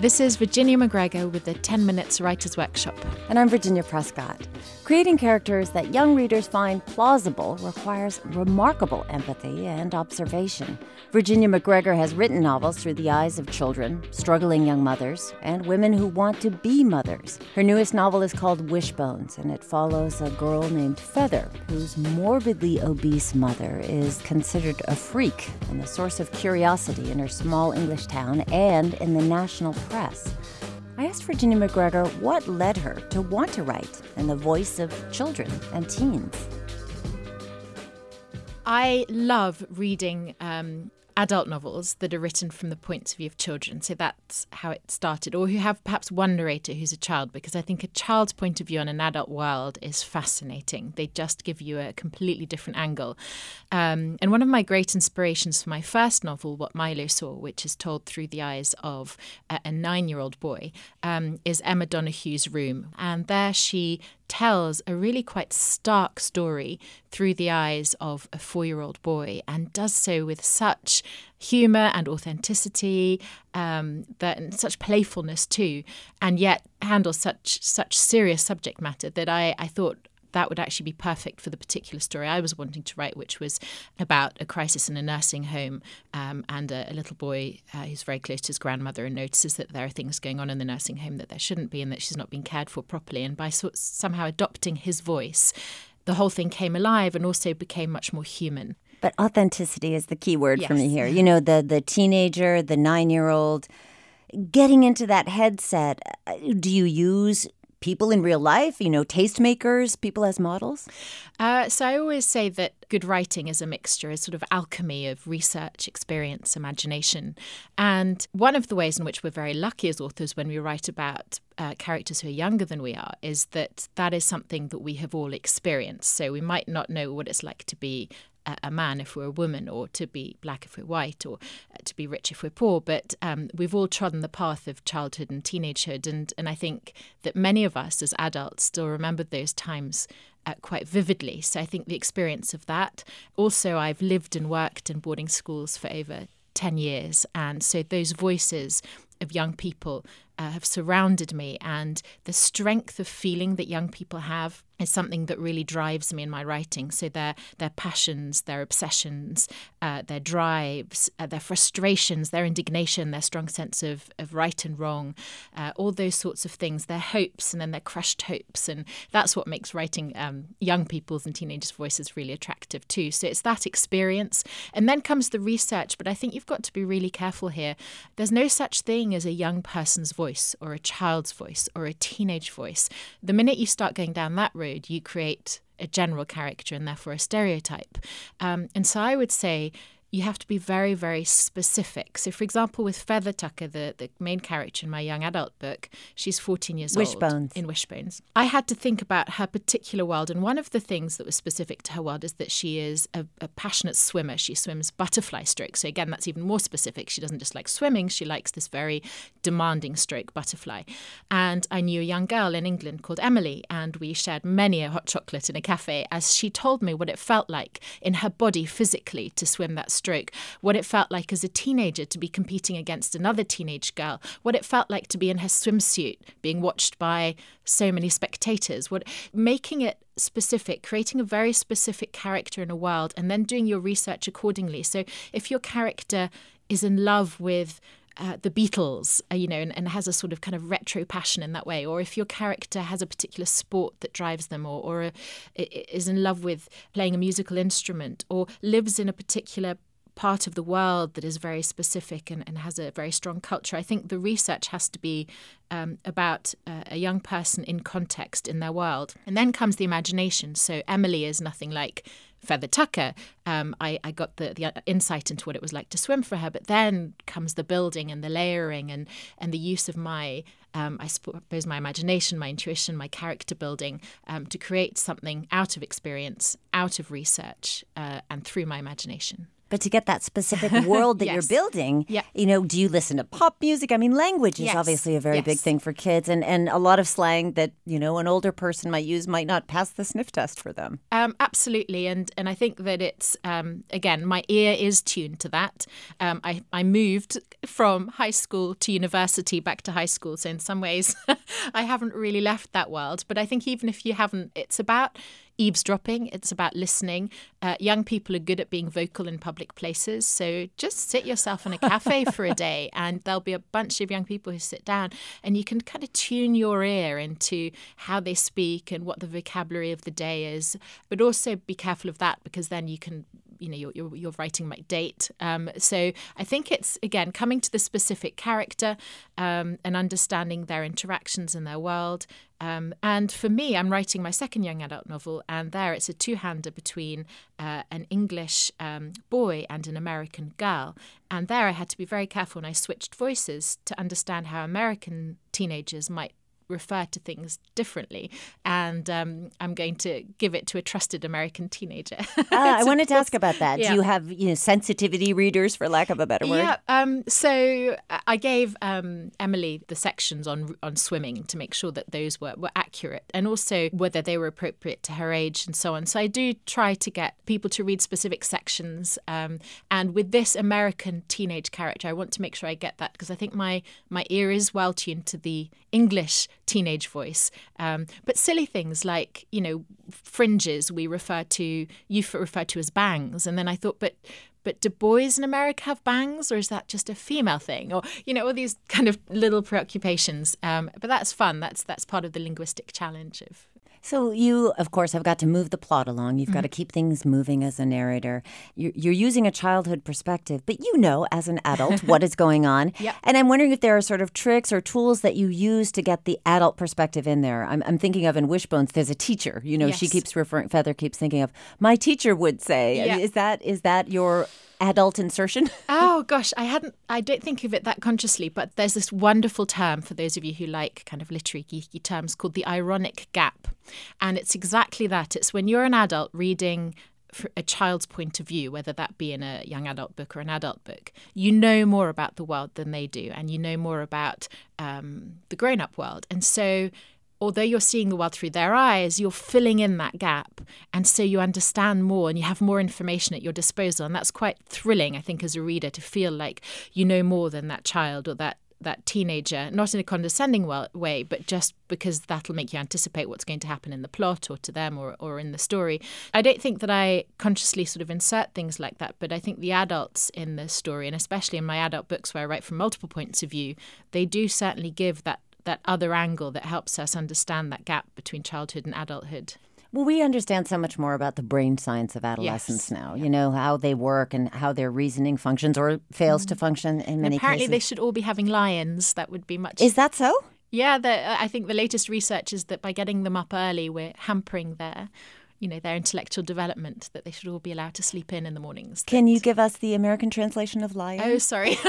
This is Virginia Macgregor with the 10 Minutes Writers Workshop. And I'm Virginia Prescott. Creating characters that young readers find plausible requires remarkable empathy and observation. Virginia Macgregor has written novels through the eyes of children, struggling young mothers, and women who want to be mothers. Her newest novel is called Wishbones, and it follows a girl named Feather, whose morbidly obese mother is considered a freak and a source of curiosity in her small English town and in the national press. I asked Virginia Macgregor what led her to want to write in the voice of children and teens. I love reading um, adult novels that are written from the points of view of children. So that's how it started, or who have perhaps one narrator who's a child, because I think a child's point of view on an adult world is fascinating. They just give you a completely different angle. Um, and one of my great inspirations for my first novel, What Milo Saw, which is told through the eyes of a, a nine year old boy, um, is Emma Donoghue's Room. And there she tells a really quite stark story through the eyes of a four year old boy and does so with such humor and authenticity um, that, and such playfulness too, and yet handles such such serious subject matter that I, I thought that would actually be perfect for the particular story I was wanting to write, which was about a crisis in a nursing home um, and a, a, little boy uh, who's very close to his grandmother and notices that there are things going on in the nursing home that there shouldn't be and that she's not being cared for properly. And by so- somehow adopting his voice, the whole thing came alive and also became much more human. But authenticity is the key word yes. for me here. You know, the the teenager, the nine year old, getting into that headset. Uh, do you use people in real life, you know, tastemakers, people as models? Uh, so I always say that good writing is a mixture, a sort of alchemy of research, experience, imagination. And one of the ways in which we're very lucky as authors when we write about uh, characters who are younger than we are is that that is something that we have all experienced. So we might not know what it's like to be a man if we're a woman, or to be black if we're white, or uh, to be rich if we're poor. But um, we've all trodden the path of childhood and teenagehood, and and I think that many of us as adults still remember those times. Uh, quite vividly. So I think the experience of that. Also, I've lived and worked in boarding schools for over 10 years. And so those voices of young people uh, have surrounded me, and the strength of feeling that young people have is something that really drives me in my writing. So their their passions, their obsessions, uh, their drives, uh, their frustrations, their indignation, their strong sense of, of right and wrong, uh, all those sorts of things, their hopes and then their crushed hopes, and that's what makes writing um, young people's and teenagers' voices really attractive too. So it's that experience, and then comes the research. But I think you've got to be really careful here. There's no such thing as a young person's voice or a child's voice or a teenage voice, the minute you start going down that road, you create a general character and therefore a stereotype. Um, and so I would say you have to be very, very specific. So, for example, with Feather Tucker, the, the main character in my young adult book, she's 14 years Wishbones. old. In Wishbones. I had to think about her particular world. And one of the things that was specific to her world is that she is a, a passionate swimmer. She swims butterfly stroke. So, again, that's even more specific. She doesn't just like swimming, she likes this very demanding stroke butterfly. And I knew a young girl in England called Emily, and we shared many a hot chocolate in a cafe as she told me what it felt like in her body physically to swim that stroke, what it felt like as a teenager to be competing against another teenage girl, what it felt like to be in her swimsuit being watched by so many spectators, what making it specific, creating a very specific character in a world and then doing your research accordingly. So if your character is in love with uh, the Beatles, uh, you know, and, and, has a sort of kind of retro passion in that way, or if your character has a particular sport that drives them, or, or a, is in love with playing a musical instrument, or lives in a particular part of the world that is very specific and, and has a very strong culture. I think the research has to be um, about uh, a young person in context in their world. And then comes the imagination. So Emily is nothing like Feather Tucker. Um, I, I got the, the insight into what it was like to swim for her. But then comes the building and the layering and, and the use of my um, I suppose my imagination, my intuition, my character building um, to create something out of experience, out of research, uh, and through my imagination. But to get that specific world that Yes. you're building, Yeah. you know, do you listen to pop music? I mean, language is Yes. obviously a very big thing for kids, and, and a lot of slang that, you know, an older person might use might not pass the sniff test for them. Um, absolutely, and and I think that it's um, again my ear is tuned to that. Um, I I moved from high school to university back to high school, so in some ways I haven't really left that world. But I think even if you haven't, it's about eavesdropping. It's about listening. Uh, young people are good at being vocal in public places, so just sit yourself in a cafe for a day, and there'll be a bunch of young people who sit down, and you can kind of tune your ear into how they speak and what the vocabulary of the day is. But also be careful of that because then you can you know your, your, your writing might date. Um, so i think it's again coming to the specific character um, and understanding their interactions in their world. Um, and for me i'm writing my second young adult novel and there it's a two-hander between uh, an english um, boy and an american girl. And there i had to be very careful when i switched voices to understand how american teenagers might refer to things differently. And um, I'm going to give it to a trusted American teenager. Ah, I wanted to ask about that. yeah. Do you have, you know, sensitivity readers, for lack of a better word? Yeah. Um, so I gave um, Emily the sections on on swimming to make sure that those were, were accurate and also whether they were appropriate to her age and so on. So I do try to get people to read specific sections. Um, and with this American teenage character, I want to make sure I get that because I think my my ear is well tuned to the English teenage voice. Um, but silly things like you know fringes we refer to you refer to as bangs, and then I thought, but but do boys in America have bangs, or is that just a female thing? Or you know, all these kind of little preoccupations. Um, but that's fun. That's that's part of the linguistic challenge of. So you, of course, have got to move the plot along. You've Mm-hmm. got to keep things moving as a narrator. You're, you're using a childhood perspective, but you know, as an adult, what is going on. Yep. And I'm wondering if there are sort of tricks or tools that you use to get the adult perspective in there. I'm, I'm thinking of in Wishbones, there's a teacher. You know, she keeps referring. Feather keeps thinking of my teacher would say. Yeah. Is that is that your adult insertion? Oh gosh, I hadn't. I don't think of it that consciously, but there's this wonderful term for those of you who like kind of literary geeky terms called the ironic gap, and it's exactly that. It's when you're an adult reading a child's point of view, whether that be in a young adult book or an adult book, you know more about the world than they do, and you know more about um, the grown-up world, and so although you're seeing the world through their eyes, you're filling in that gap. And so you understand more and you have more information at your disposal. And that's quite thrilling, I think, as a reader to feel like you know more than that child or that. That teenager, not in a condescending way, but just because that'll make you anticipate what's going to happen in the plot or to them or, or in the story. I don't think that I consciously sort of insert things like that, but I think the adults in the story, and especially in my adult books where I write from multiple points of view, they do certainly give that that other angle that helps us understand that gap between childhood and adulthood. Well, we understand so much more about the brain science of adolescence Yes. now. You know how they work and how their reasoning functions or fails to mm. function in many Apparently, cases. they should all be having lie-ins. That would be much. Is that so? yeah, the, uh, I think the latest research is that by getting them up early, we're hampering their, you know, their intellectual development. That they should all be allowed to sleep in in the mornings. Can you give us the American translation of lie-in? Oh, sorry.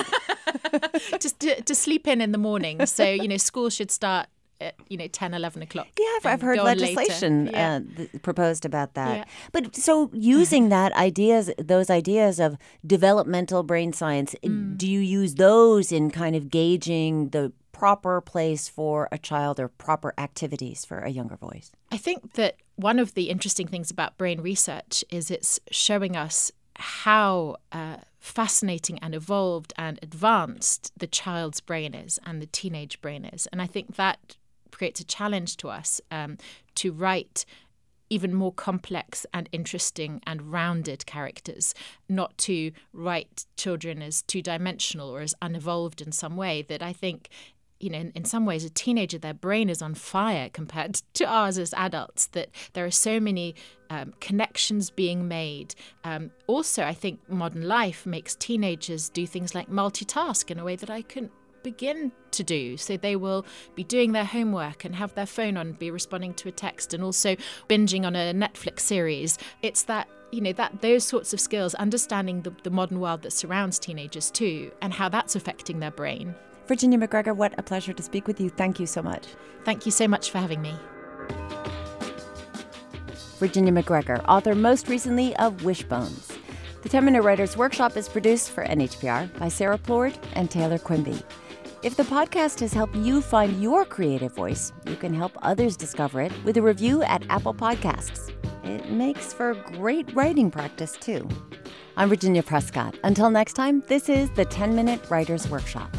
Just to, to sleep in in the morning. So you know, school should start at you know 10, 11 o'clock. Yeah, I've, I've heard go on later. legislation Yeah. uh, th- proposed about that. Yeah. But so using that ideas, those ideas of developmental brain science, Mm. do you use those in kind of gauging the proper place for a child or proper activities for a younger voice? I think that one of the interesting things about brain research is it's showing us how uh, fascinating and evolved and advanced the child's brain is and the teenage brain is. And I think that creates a challenge to us um, to write even more complex and interesting and rounded characters, not to write children as two dimensional or as unevolved in some way that I think you know, in, in some ways, a teenager, their brain is on fire compared to ours as adults, that there are so many um, connections being made. Um, also, I think modern life makes teenagers do things like multitask in a way that I couldn't begin to do. So they will be doing their homework and have their phone on, be responding to a text, and also binging on a Netflix series. It's that you know that those sorts of skills understanding the, the modern world that surrounds teenagers too and how that's affecting their brain Virginia Macgregor, what a pleasure to speak with you. Thank you so much. Thank you so much for having me. Virginia Macgregor, author most recently of Wishbones. The 10 Minute Writers Workshop is produced for NHPR by Sarah Plourde and Taylor Quimby. If the podcast has helped you find your creative voice, you can help others discover it with a review at Apple Podcasts. It makes for great writing practice, too. I'm Virginia Prescott. Until next time, this is the 10 Minute Writers Workshop.